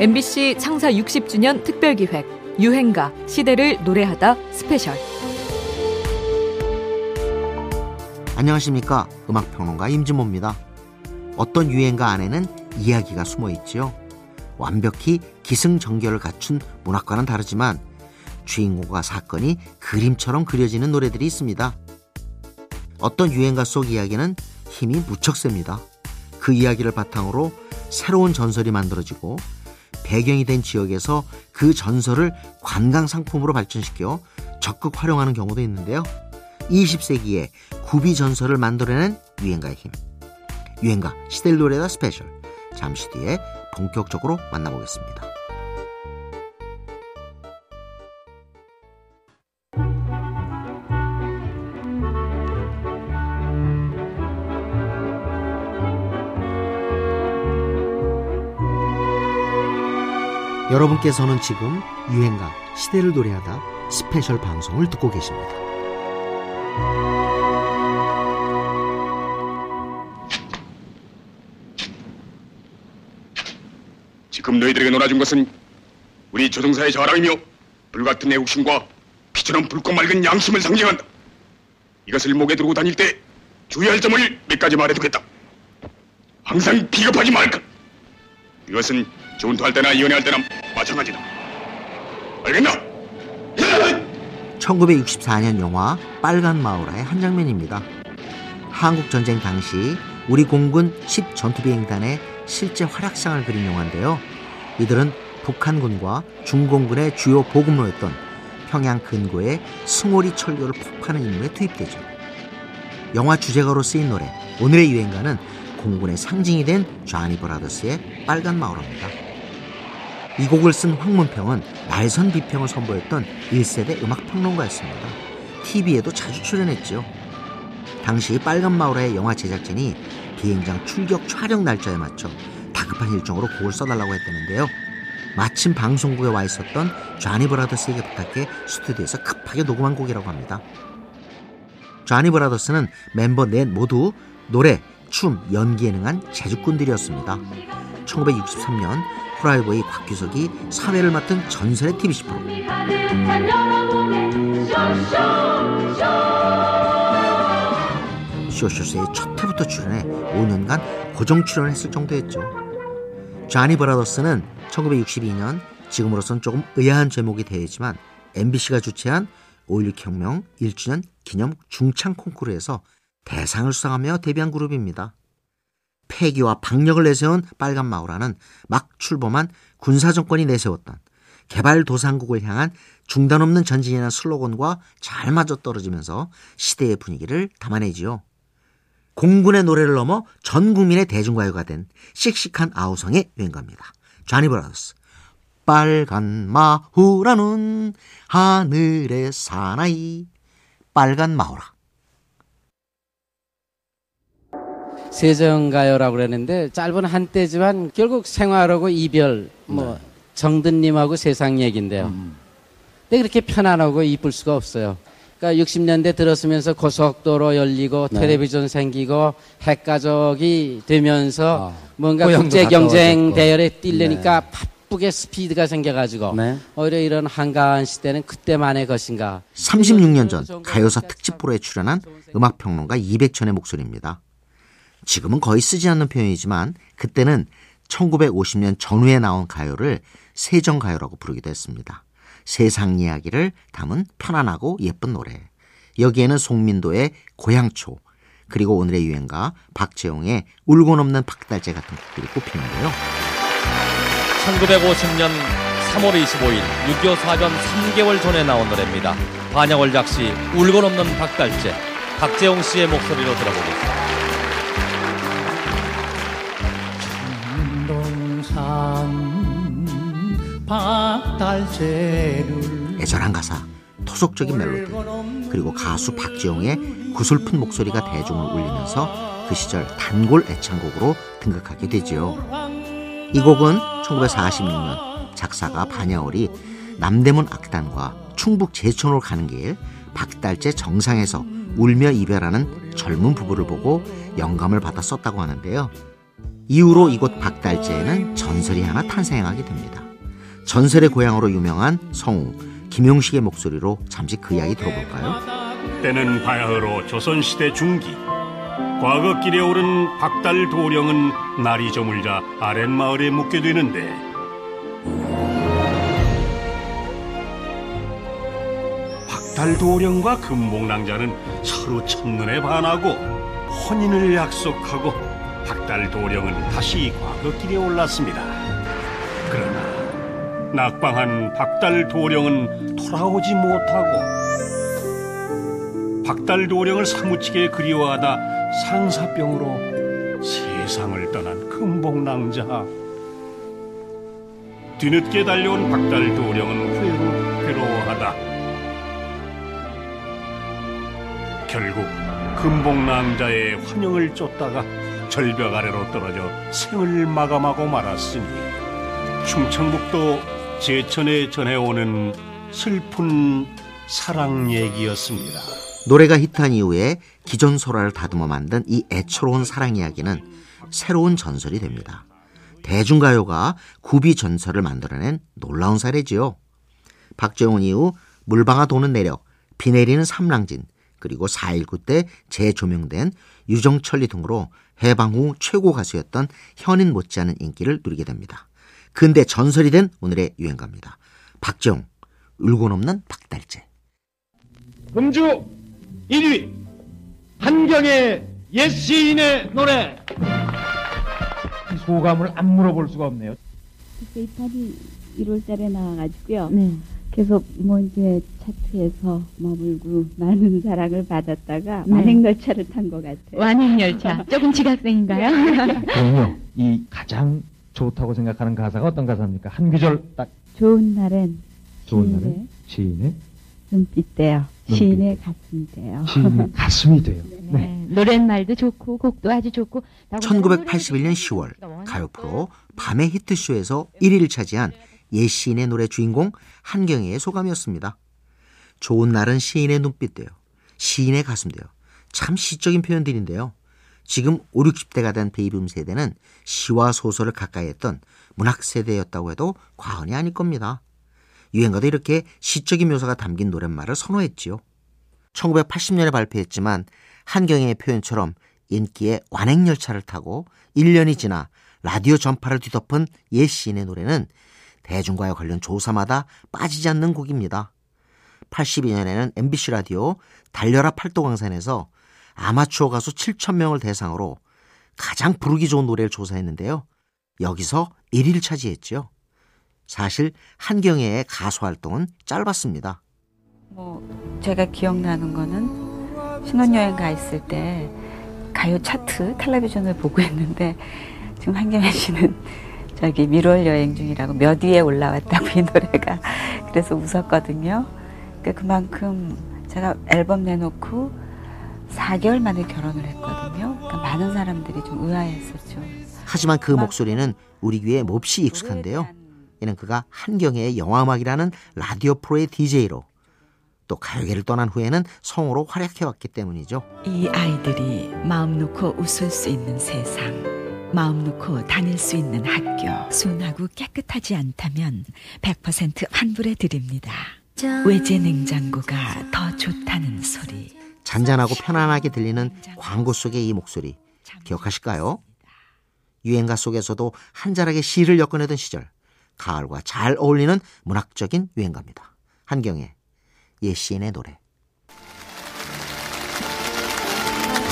MBC 창사 60주년 특별기획 유행가 시대를 노래하다 스페셜. 안녕하십니까? 음악평론가 임진모입니다. 어떤 유행가 안에는 이야기가 숨어 있지요? 완벽히 기승전결을 갖춘 문학과는 다르지만 주인공과 사건이 그림처럼 그려지는 노래들이 있습니다. 어떤 유행가 속 이야기는 힘이 무척 셉니다. 그 이야기를 바탕으로 새로운 전설이 만들어지고 배경이 된 지역에서 그 전설을 관광 상품으로 발전시켜 적극 활용하는 경우도 있는데요. 20세기에 구비 전설을 만들어낸 유행가의 힘. 유행가 시대를 노래하다 스페셜. 잠시 뒤에 본격적으로 만나보겠습니다. 여러분께서는 지금 유행가 시대를 노래하다 스페셜 방송을 듣고 계십니다. 지금 너희들에게 나눠준 것은 우리 조종사의 자랑이며 불같은 애국심과 피처럼 붉고 맑은 양심을 상징한다. 이것을 목에 들고 다닐 때 주의할 점을 몇 가지 말해두겠다. 항상 비겁하지 말까. 이것은 전투할 때나 연애할 때나 마찬가지다. 알겠나? 1964년 영화 빨간 마우라의 한 장면입니다. 한국 전쟁 당시 우리 공군 10 전투비행단의 실제 활약상을 그린 영화인데요. 이들은 북한군과 중공군의 주요 보급로였던 평양 근고의 승오리 철교를 폭파하는 임무에 투입되죠. 영화 주제가로 쓰인 노래 오늘의 유행가는 공군의 상징이 된 쟈니 브라더스의 빨간 마을입니다. 이 곡을 쓴 황문평은 날선 비평을 선보였던 1세대 음악 평론가였습니다. TV에도 자주 출연했죠. 당시 빨간 마을의 영화 제작진이 비행장 출격 촬영 날짜에 맞춰 다급한 일정으로 곡을 써달라고 했다는데요. 마침 방송국에 와 있었던 쟈니 브라더스에게 부탁해 스튜디오에서 급하게 녹음한 곡이라고 합니다. 쟈니 브라더스는 멤버 넷 모두 노래, 춤, 연기에 능한 재주꾼들이었습니다. 1963년 후라이보이 곽규석이 사회를 맡은 전설의 TBC 프로 쇼쇼쇼의 첫 회부터 출연해 5년간 고정 출연했을 정도였죠. 쟈니 브라더스는 1962년 지금으로선 조금 의아한 제목이 되지만 MBC가 주최한 5.16 혁명 1주년 기념 중창 콩쿠르에서 대상을 수상하며 데뷔한 그룹입니다. 폐기와 박력을 내세운 빨간 마우라는 막 출범한 군사정권이 내세웠던 개발도상국을 향한 중단 없는 전진이라는 슬로건과 잘 맞아떨어지면서 시대의 분위기를 담아내지요. 공군의 노래를 넘어 전 국민의 대중가요가 된 씩씩한 아우성의 유행가입니다. 쟈니 브라더스 빨간 마후라는 하늘의 사나이 빨간 마후라 세정가요라고 그러는데 짧은 한때지만 결국 생활하고 이별 뭐 네. 정든님하고 세상 얘기인데요. 음. 근데 그렇게 편안하고 이쁠 수가 없어요. 그러니까 60년대 들었으면서 고속도로 열리고 네. 텔레비전 생기고 핵가족이 되면서 아, 뭔가 국제 경쟁 대열에 뛰려니까 네. 바쁘게 스피드가 생겨가지고 네. 오히려 이런 한가한 시대는 그때만의 것인가. 36년 전 가요사 특집 프로에 출연한 음악평론가 이백천의 목소리입니다. 지금은 거의 쓰지 않는 표현이지만 그때는 1950년 전후에 나온 가요를 세정가요라고 부르기도 했습니다. 세상 이야기를 담은 편안하고 예쁜 노래. 여기에는 송민도의 고향초, 그리고 오늘의 유행가 박재용의 울고 넘는 박달재 같은 곡들이 꼽히는데요. 1950년 3월 25일 6.25 사변 3개월 전에 나온 노래입니다. 반야월 작 시 울고 넘는 박달재, 박재용 씨의 목소리로 들어보겠습니다. 애절한 가사, 토속적인 멜로디, 그리고 가수 박지영의 구슬픈 목소리가 대중을 울리면서 그 시절 단골 애창곡으로 등극하게 되지요. 이 곡은 1946년 작사가 반야월이 남대문 악단과 충북 제천으로 가는 길 박달재 정상에서 울며 이별하는 젊은 부부를 보고 영감을 받아 썼다고 하는데요. 이후로 이곳 박달재에는 전설이 하나 탄생하게 됩니다. 전설의 고향으로 유명한 성우 김용식의 목소리로 잠시 그 이야기 들어볼까요? 때는 바야흐로 조선시대 중기 과거 길에 오른 박달 도령은 날이 저물자 아랫마을에 묵게 되는데 박달 도령과 금복낭자는 서로 첫눈에 반하고 혼인을 약속하고 박달 도령은 다시 과거길에 올랐습니다. 그러나 낙방한 박달 도령은 돌아오지 못하고 박달 도령을 사무치게 그리워하다 상사병으로 세상을 떠난 금복낭자 뒤늦게 달려온 박달 도령은 괴로, 괴로워하다 결국 금복낭자의 환영을 쫓다가 절벽 아래로 떨어져 생을 마감하고 말았으니 충청북도 제천에 전해오는 슬픈 사랑 얘기였습니다. 노래가 히트한 이후에 기존 소라를 다듬어 만든 이 애처로운 사랑 이야기는 새로운 전설이 됩니다. 대중가요가 구비 전설을 만들어낸 놀라운 사례지요. 박재홍 이후 물방아 도는 내력, 비 내리는 삼랑진, 그리고 4.19 때 재조명된 유정철리 등으로 해방 후 최고 가수였던 현인 못지않은 인기를 누리게 됩니다. 근대 전설이 된 오늘의 유행가입니다. 박재홍, 울고 넘는 박달재. 금주 1위 한경의 옛 시인의 노래 소감을 안 물어볼 수가 없네요. 데이터이 1월 달에 나와가지고요. 네. 계속 뭐 이제 차트에서 머물고 많은 사랑을 받았다가 네. 만행열차를 탄 것 같아요. 완행열차. 조금 지각생인가요? 그럼요. 이 가장 좋다고 생각하는 가사가 어떤 가사입니까? 한 구절 딱 좋은 날엔 좋은 시인의 날은 시인의 눈빛대요. 눈빛. 시인의 가슴대요. 시인의 가슴이 돼요. 네. 네. 노랫말도 좋고 곡도 아주 좋고. 1981년 10월 가요 프로 밤의 히트쇼에서 1위를 차지한 옛 시인의 노래 주인공 한경애의 소감이었습니다. 좋은 날은 시인의 눈빛대요. 시인의 가슴대요. 참 시적인 표현들인데요. 지금 5, 60대가 된 베이붐 세대는 시와 소설을 가까이 했던 문학 세대였다고 해도 과언이 아닐 겁니다. 유행가도 이렇게 시적인 묘사가 담긴 노랫말을 선호했지요. 1980년에 발표했지만 한경애의 표현처럼 인기의 완행열차를 타고 1년이 지나 라디오 전파를 뒤덮은 옛 시인의 노래는 대중과의 관련 조사마다 빠지지 않는 곡입니다. 82년에는 MBC 라디오 달려라 팔도 강산에서 아마추어 가수 7,000명을 대상으로 가장 부르기 좋은 노래를 조사했는데요. 여기서 1위를 차지했죠. 사실 한경애의 가수 활동은 짧았습니다. 뭐 제가 기억나는 거는 신혼여행 가 있을 때 가요 차트 텔레비전을 보고 있는데 지금 한경애 씨는 저기 미롤 여행 중이라고 몇 위에 올라왔다고 이 노래가 그래서 웃었거든요. 그러니까 그만큼 제가 앨범 내놓고 4개월 만에 결혼을 했거든요. 그러니까 많은 사람들이 좀 의아했었죠. 하지만 그 목소리는 우리 귀에 몹시 익숙한데요. 이는 그가 한경애의 영화음악이라는 라디오 프로의 DJ로 또 가요계를 떠난 후에는 성우로 활약해왔기 때문이죠. 이 아이들이 마음 놓고 웃을 수 있는 세상, 마음 놓고 다닐 수 있는 학교, 순하고 깨끗하지 않다면 100% 환불해 드립니다. 외제 냉장고가 더 좋다는 소리. 잔잔하고 편안하게 들리는 광고 속의 이 목소리 기억하실까요? 유행가 속에서도 한 자락의 시를 엮어내던 시절 가을과 잘 어울리는 문학적인 유행가입니다. 한경의 옛 시인의 노래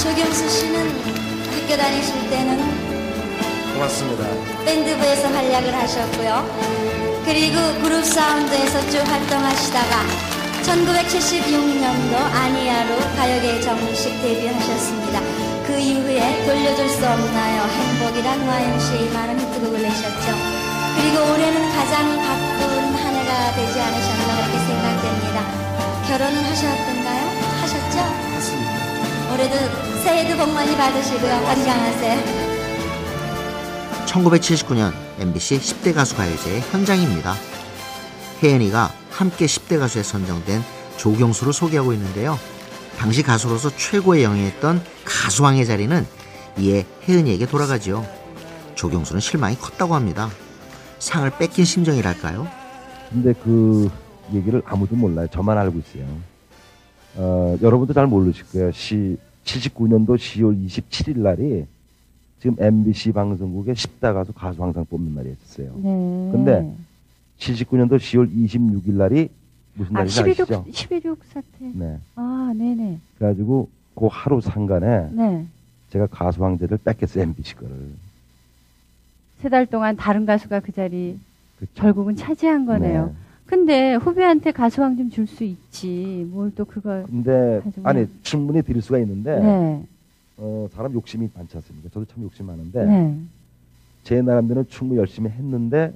조경수 씨는 학교 다니실 때는 고맙습니다. 밴드부에서 활약을 하셨고요. 그리고 그룹 사운드에서 쭉 활동하시다가 1976년도 아니야로 가요계 정식 데뷔하셨습니다. 그 이후에 돌려줄 수 없나요? 행복이란 YMCA 많은 히트곡을 내셨죠. 그리고 올해는 가장 바쁜 한 해가 되지 않으셨나 그렇게 생각됩니다. 결혼은 하셨던가요? 하셨죠? 맞습니다. 올해도 새해도 복 많이 받으시고요. 건강하세요. 1979년 MBC 10대 가수 가요제의 현장입니다. 혜연이가 함께 10대 가수에 선정된 조경수를 소개하고 있는데요. 당시 가수로서 최고의 영예했던 가수왕의 자리는 이에 혜은이에게 돌아가지요. 조경수는 실망이 컸다고 합니다. 상을 뺏긴 심정이랄까요? 근데 그 얘기를 아무도 몰라요. 저만 알고 있어요. 어, 여러분도 잘 모르실 거예요. 시, 79년도 10월 27일 날이 지금 MBC 방송국의 10다 가수 가수왕상 뽑는 날이었어요. 네. 근데 79년도 10월 26일 날이 무슨 아, 날인지 11.6, 아시죠? 11.6 사태. 네. 아, 네네. 그래가지고 그 하루 상간에 네. 제가 가수왕제를 뺏겼어요. MBC 거를. 세 달 동안 다른 가수가 그 자리 그쵸. 결국은 차지한 거네요. 네. 근데 후배한테 가수왕 좀 줄 수 있지. 뭘 또 그걸. 근데. 아니 충분히 드릴 수가 있는데 네. 어, 사람 욕심이 많지 않습니까? 저도 참 욕심 많은데 네. 제 나름대로 충분히 열심히 했는데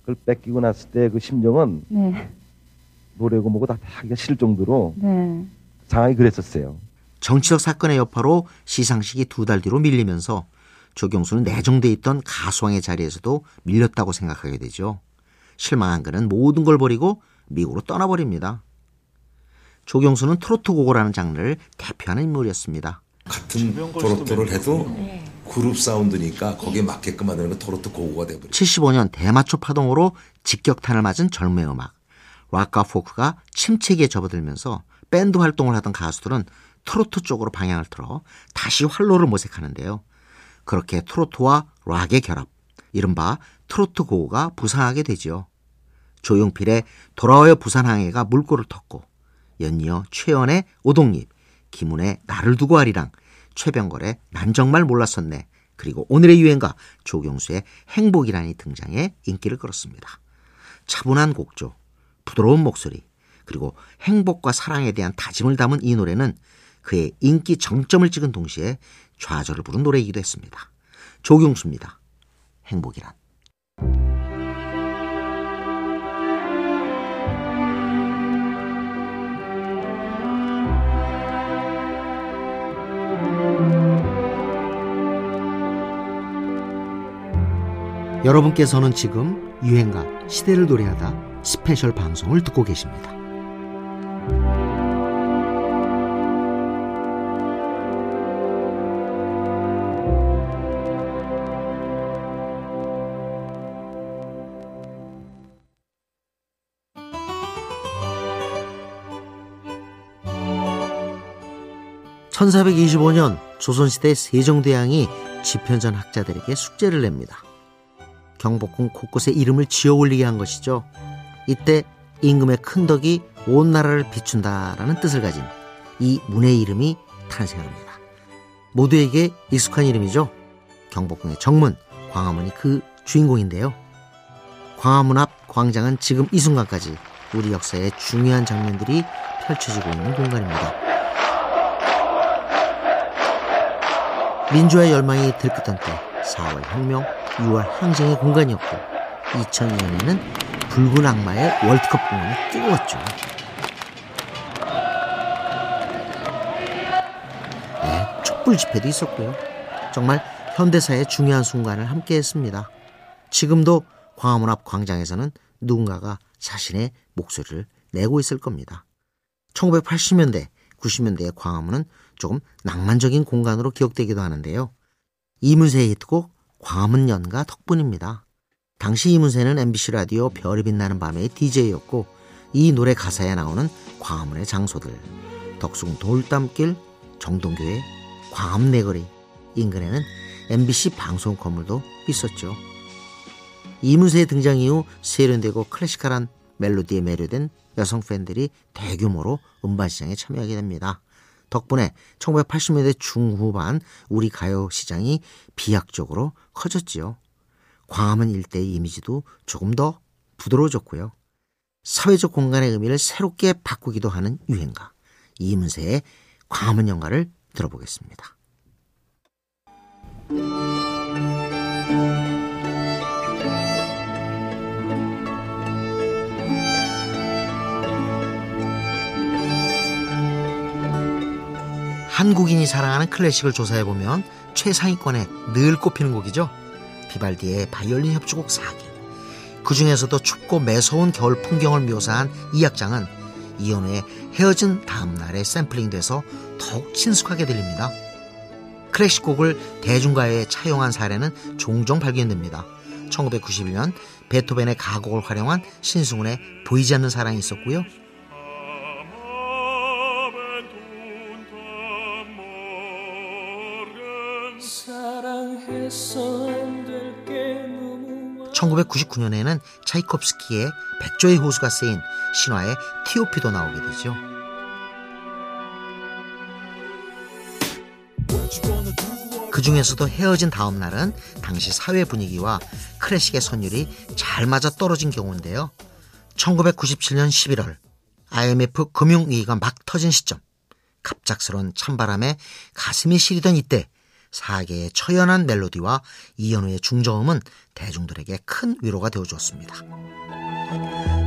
그걸 뺏기고 났을 때 그 심정은 네. 노래고 뭐고 다 하기가 싫을 정도로 네. 상황이 그랬었어요. 정치적 사건의 여파로 시상식이 두 달 뒤로 밀리면서 조경수는 내정돼 있던 가수왕의 자리에서도 밀렸다고 생각하게 되죠. 실망한 그는 모든 걸 버리고 미국으로 떠나버립니다. 조경수는 트로트 고고라는 장르를 대표하는 인물이었습니다. 같은 트로트를 해도 그룹 사운드니까 거기에 맞게끔 만드는 건 트로트 고고가 돼버려. 75년 대마초 파동으로 직격탄을 맞은 젊음의 음악 락과 포크가 침체기에 접어들면서 밴드 활동을 하던 가수들은 트로트 쪽으로 방향을 틀어 다시 활로를 모색하는데요. 그렇게 트로트와 락의 결합, 이른바 트로트 고고가 부상하게 되지요. 조용필의 돌아와요 부산항에가 물꼬를 텄고 연이어 최연의 오동립, 김훈의 나를 두고 하리랑, 최병걸의 난 정말 몰랐었네, 그리고 오늘의 유행가 조경수의 행복이라니 등장해 인기를 끌었습니다. 차분한 곡조, 부드러운 목소리, 그리고 행복과 사랑에 대한 다짐을 담은 이 노래는 그의 인기 정점을 찍은 동시에 좌절을 부른 노래이기도 했습니다. 조경수입니다. 행복이란. 여러분께서는 지금 유행가 시대를 노래하다 스페셜 방송을 듣고 계십니다. (1425년) 조선시대 세종대왕이 집현전 학자들에게 숙제를 냅니다. 경복궁 곳곳에 이름을 지어 올리게 한 것이죠. 이때 임금의 큰 덕이 온 나라를 비춘다라는 뜻을 가진 이 문의 이름이 탄생합니다. 모두에게 익숙한 이름이죠. 경복궁의 정문, 광화문이 그 주인공인데요. 광화문 앞 광장은 지금 이 순간까지 우리 역사의 중요한 장면들이 펼쳐지고 있는 공간입니다. 민주화의 열망이 들끓던 때 4월 혁명, 6월 항쟁의 공간이었고 2002년에는 붉은 악마의 월드컵 공연이 뜨거웠죠. 네, 촛불 집회도 있었고요. 정말 현대사의 중요한 순간을 함께했습니다. 지금도 광화문 앞 광장에서는 누군가가 자신의 목소리를 내고 있을 겁니다. 1980년대, 90년대의 광화문은 조금 낭만적인 공간으로 기억되기도 하는데요. 이문세의 히트곡 광화문 연가 덕분입니다. 당시 이문세는 MBC 라디오 별이 빛나는 밤의 DJ였고 이 노래 가사에 나오는 광화문의 장소들 덕숭 돌담길, 정동교회, 광화문 내거리 인근에는 MBC 방송 건물도 있었죠. 이문세의 등장 이후 세련되고 클래시컬한 멜로디에 매료된 여성 팬들이 대규모로 음반 시장에 참여하게 됩니다. 덕분에 1980년대 중후반 우리 가요 시장이 비약적으로 커졌지요. 광화문 일대의 이미지도 조금 더 부드러워졌고요. 사회적 공간의 의미를 새롭게 바꾸기도 하는 유행가 이문세의 광화문 연가를 들어보겠습니다. 한국인이 사랑하는 클래식을 조사해보면 최상위권에 늘 꼽히는 곡이죠. 비발디의 바이올린 협주곡 4기. 그 중에서도 춥고 매서운 겨울 풍경을 묘사한 이 악장은 이연우의 헤어진 다음 날에 샘플링돼서 더욱 친숙하게 들립니다. 클래식 곡을 대중가요에 차용한 사례는 종종 발견됩니다. 1991년 베토벤의 가곡을 활용한 신승훈의 보이지 않는 사랑이 있었고요. 1999년에는 차이콥스키의 백조의 호수가 쓰인 신화의 티오피도 나오게 되죠. 그 중에서도 헤어진 다음 날은 당시 사회 분위기와 클래식의 선율이 잘 맞아 떨어진 경우인데요. 1997년 11월 IMF 금융위기가 막 터진 시점 갑작스런 찬바람에 가슴이 시리던 이때 사계의 처연한 멜로디와 이현우의 중저음은 대중들에게 큰 위로가 되어 주었습니다.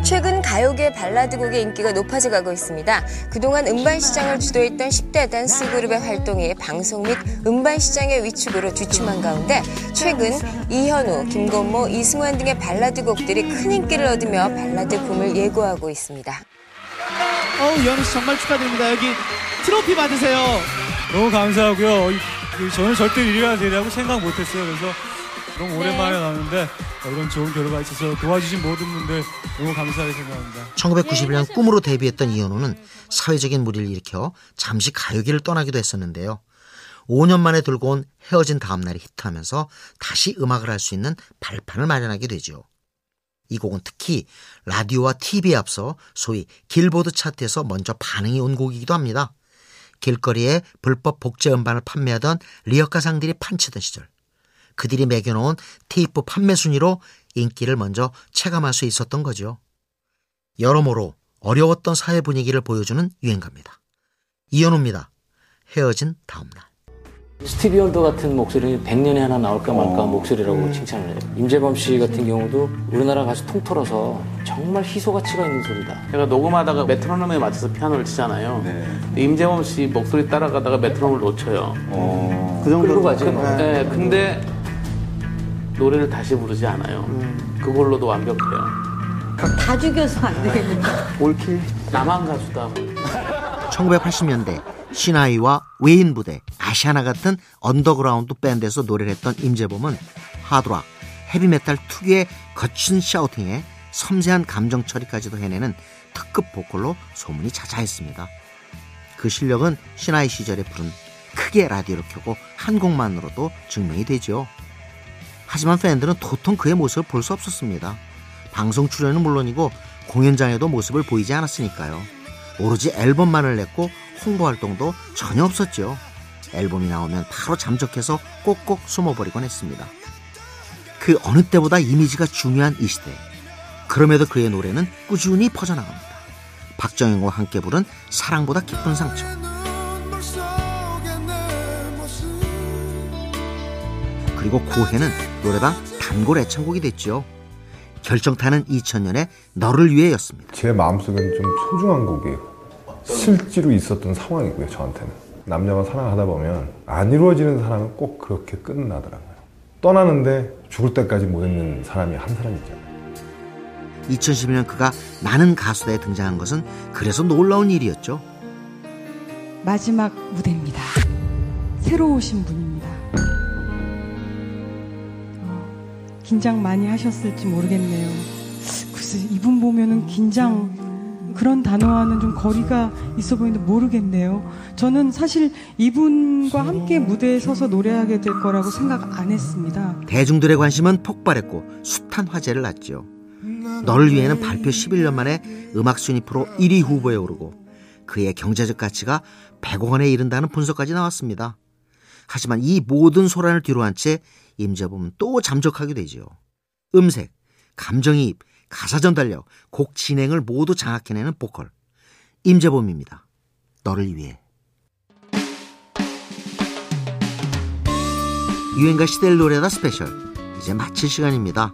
최근 가요계 발라드곡의 인기가 높아져 가고 있습니다. 그동안 음반 시장을 주도했던 10대 댄스 그룹의 활동이 방송 및 음반 시장의 위축으로 주춤한 가운데 최근 이현우, 김건모, 이승환 등의 발라드 곡들이 큰 인기를 얻으며 발라드 붐을 예고하고 있습니다. 어우, 이현우 씨 정말 축하드립니다. 여기 트로피 받으세요. 너무 감사하고요. 저는 절대 1위가 되리라고 생각 못했어요. 그래서 너무 오랜만에 네. 나왔는데 이런 좋은 결과가 있어서 도와주신 모든 분들 너무 감사하게 생각합니다. 1991년 꿈으로 데뷔했던 이현우는 사회적인 무리를 일으켜 잠시 가요계를 떠나기도 했었는데요. 5년 만에 들고 온 헤어진 다음 날이 히트하면서 다시 음악을 할 수 있는 발판을 마련하게 되죠. 이 곡은 특히 라디오와 TV에 앞서 소위 길보드 차트에서 먼저 반응이 온 곡이기도 합니다. 길거리에 불법 복제 음반을 판매하던 리어카상들이 판치던 시절 그들이 매겨놓은 테이프 판매 순위로 인기를 먼저 체감할 수 있었던 거죠. 여러모로 어려웠던 사회 분위기를 보여주는 유행가입니다. 이현우입니다. 헤어진 다음날. 스티비 원더 같은 목소리는 100년에 하나 나올까 말까 어. 목소리라고 음. 칭찬을 해요. 임재범 씨 같은 경우도 우리나라 가수 통틀어서 정말 희소 가치가 있는 소리다. 제가 녹음하다가 메트로놈에 맞춰서 피아노를 치잖아요. 네. 임재범 씨 목소리 따라가다가 메트로놈을 놓쳐요. 어. 그 정도로 가죠. 그, 네. 네. 근데 노래를 다시 부르지 않아요. 음. 그걸로도 완벽해요. 다 죽여서 안 되겠는데. all kill 나만 가수다. 1980년대 시나위와 외인 부대 아시아나 같은 언더그라운드 밴드에서 노래를 했던 임재범은 하드락, 헤비메탈 특유의 거친 shouting에 섬세한 감정 처리까지도 해내는 특급 보컬로 소문이 자자했습니다. 그 실력은 신하이 시절에 부른 크게 라디오를 켜고 한 곡만으로도 증명이 되죠. 하지만 팬들은 도통 그의 모습을 볼 수 없었습니다. 방송 출연은 물론이고 공연장에도 모습을 보이지 않았으니까요. 오로지 앨범만을 냈고 홍보 활동도 전혀 없었죠. 앨범이 나오면 바로 잠적해서 꼭꼭 숨어버리곤 했습니다. 그 어느 때보다 이미지가 중요한 이 시대. 그럼에도 그의 노래는 꾸준히 퍼져나갑니다. 박정현과 함께 부른 사랑보다 깊은 상처. 그리고 고해는 노래방 단골 애창곡이 됐죠. 결정타는 2000년에 너를 위해였습니다. 제 마음속에는 좀 소중한 곡이에요. 실제로 있었던 상황이고요, 저한테는. 남녀가 사랑하다 보면 안 이루어지는 사랑은 꼭 그렇게 끝나더라고요. 떠나는데 죽을 때까지 못 있는 사람이 한 사람 있잖아요. 2012년 그가 나는 가수다에 등장한 것은 그래서 놀라운 일이었죠. 마지막 무대입니다. 새로 오신 분입니다. 어, 긴장 많이 하셨을지 모르겠네요. 글쎄, 이분 보면은 긴장 그런 단어와는 좀 거리가 있어 보이는데 모르겠네요. 저는 사실 이분과 함께 무대에 서서 노래하게 될 거라고 생각 안 했습니다. 대중들의 관심은 폭발했고 숱한 화제를 낳죠. 너를 위해는 발표 11년 만에 음악 순위 프로 1위 후보에 오르고 그의 경제적 가치가 100억 원에 이른다는 분석까지 나왔습니다. 하지만 이 모든 소란을 뒤로한 채 임재범은 또 잠적하게 되죠. 음색, 감정이입, 가사 전달력, 곡 진행을 모두 장악해내는 보컬 임재범입니다. 너를 위해 유행가 시대를 노래하다 스페셜 이제 마칠 시간입니다.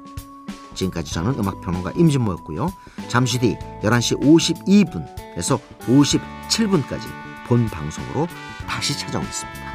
지금까지 저는 음악평론가 임진모였고요. 잠시 뒤 11시 52분에서 57분까지 본 방송으로 다시 찾아오겠습니다.